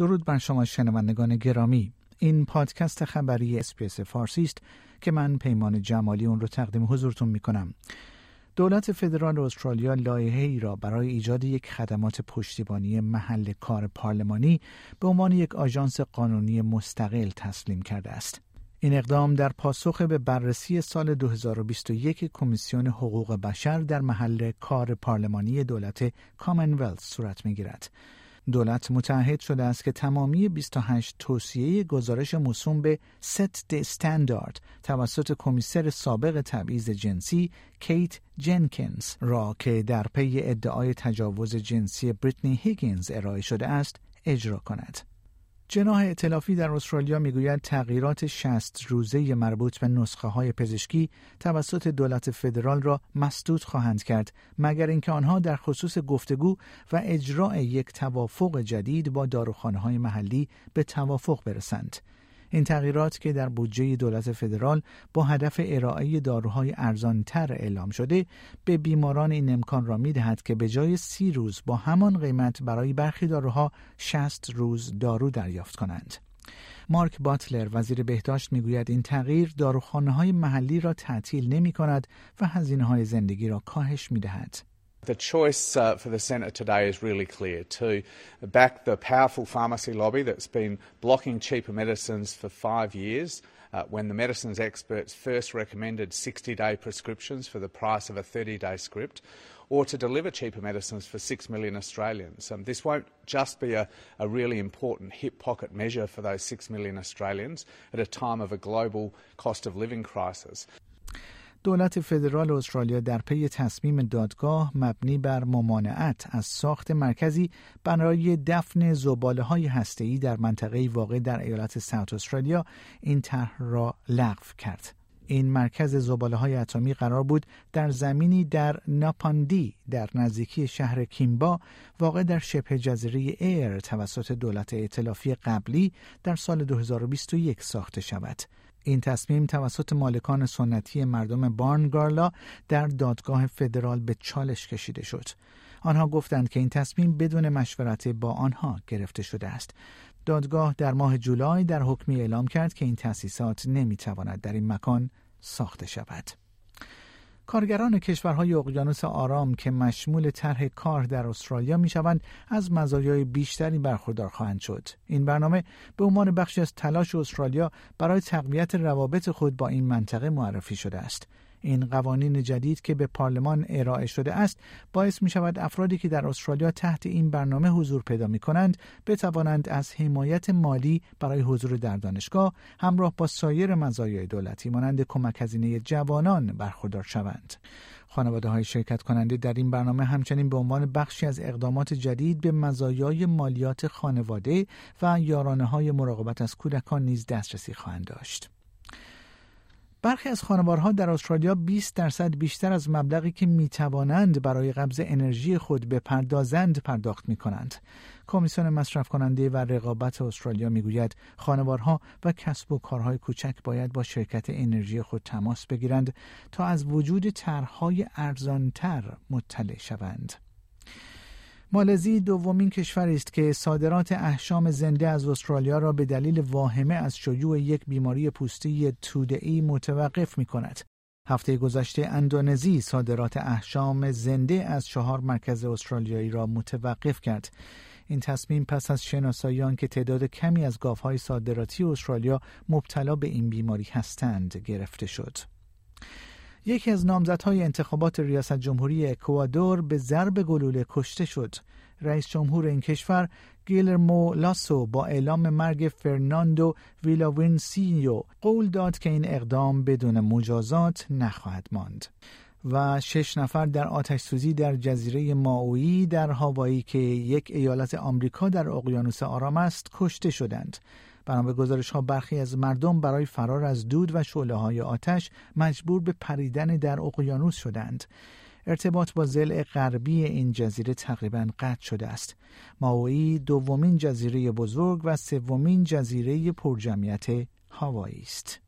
درود بر شما شنوندگان گرامی این پادکست خبری اس‌بی‌اس فارسی است که من پیمان جمالی اون رو تقدیم حضورتون می کنم. دولت فدرال استرالیا لایحه ای را برای ایجاد یک خدمات پشتیبانی محل کار پارلمانی به عنوان یک آژانس قانونی مستقل تسلیم کرده است. این اقدام در پاسخ به بررسی سال 2021 کمیسیون حقوق بشر در محل کار پارلمانی دولت کامنولث صورت می گیرد. دولت متعهد شده است که تمامی 28 توصیه گزارش موسوم به Set the Standard توسط کمیسر سابق تبعیض جنسی کیت جنکینز را که در پی ادعای تجاوز جنسی بریتنی هیگینز ارائه شده است اجرا کند. جناح ائتلافی در استرالیا می‌گوید تغییرات 60 روزه مربوط به نسخه های پزشکی توسط دولت فدرال را مسدود خواهند کرد مگر اینکه آنها در خصوص گفتگو و اجراع یک توافق جدید با داروخانه های محلی به توافق برسند. این تغییرات که در بودجه دولت فدرال با هدف ارائه داروهای ارزانتر اعلام شده به بیماران این امکان را می دهد که به جای سی روز با همان قیمت برای برخی داروها 60 روز دارو دریافت کنند. مارک باتلر وزیر بهداشت می‌گوید این تغییر داروخانه های محلی را تعطیل نمی کند و هزینه های زندگی را کاهش می دهد. The choice uh, for the Senate today is really clear to back the powerful pharmacy lobby that's been blocking cheaper medicines for five years. Uh, when the medicines experts first recommended 60 day prescriptions for the price of a 30 day script, or to deliver cheaper medicines for 6 million Australians. Um, this won't just be a, a really important hip pocket measure for those 6 million Australians at a time of a global cost of living crisis. دولت فدرال استرالیا در پی تصمیم دادگاه مبنی بر ممانعت از ساخت مرکزی برای دفن زباله های هسته‌ای در منطقه واقع در ایالت ساوت استرالیا این طرح را لغو کرد. این مرکز زباله های اتمی قرار بود در زمینی در ناپاندی در نزدیکی شهر کیمبا واقع در شبه جزیره ایر توسط دولت ائتلافی قبلی در سال 2021 ساخته شود. این تصمیم توسط مالکان سنتی مردم بارنگارلا در دادگاه فدرال به چالش کشیده شد. آنها گفتند که این تصمیم بدون مشورت با آنها گرفته شده است. دادگاه در ماه جولای در حکمی اعلام کرد که این تأسیسات نمی‌تواند در این مکان ساخته شود. کارگران کشورهای اقیانوس آرام که مشمول طرح کار در استرالیا می شوند از مزایای بیشتری برخوردار خواهند شد. این برنامه به عنوان بخشی از تلاش استرالیا برای تقویت روابط خود با این منطقه معرفی شده است. این قوانین جدید که به پارلمان ارائه شده است باعث می شود افرادی که در استرالیا تحت این برنامه حضور پیدا می کنند بتوانند از حمایت مالی برای حضور در دانشگاه همراه با سایر مزایای دولتی مانند کمک هزینه جوانان برخوردار شوند. خانواده های شرکت کننده در این برنامه همچنین به عنوان بخشی از اقدامات جدید به مزایای مالیات خانواده و یارانه های مراقبت از کودکان نیز دسترسی خواهند داشت. برخی از خانوارها در استرالیا 20 درصد بیشتر از مبلغی که می توانند برای قبض انرژی خود بپردازند پرداخت می کنند. کمیسیون مصرف کننده و رقابت استرالیا می‌گوید خانوارها و کسب و کارهای کوچک باید با شرکت انرژی خود تماس بگیرند تا از وجود طرحهای ارزانتر مطلع شوند. مالزی دومین کشوری است که صادرات احشام زنده از استرالیا را به دلیل واهمه از شیوع یک بیماری پوستی توده‌ای متوقف می کند. هفته گذشته اندونزی صادرات احشام زنده از چهار مرکز استرالیایی را متوقف کرد. این تصمیم پس از شناسایی که تعداد کمی از گاوهای صادراتی استرالیا مبتلا به این بیماری هستند گرفته شد. یکی از نامزدهای انتخابات ریاست جمهوری اکوادور به ضرب گلوله کشته شد. رئیس جمهور این کشور گیلرمو لاسو با اعلام مرگ فرناندو ویلاویسنسیو قول داد که این اقدام بدون مجازات نخواهد ماند. و شش نفر در آتش سوزی در جزیره ماویی در هاوایی که یک ایالت آمریکا در اقیانوس آرام است کشته شدند. بنا به گزارش ها برخی از مردم برای فرار از دود و شعله های آتش مجبور به پریدن در اقیانوس شدند. ارتباط با زل غربی این جزیره تقریبا قطع شده است. ماوی دومین جزیره بزرگ و سومین جزیره پرجمعیت هاوایی است.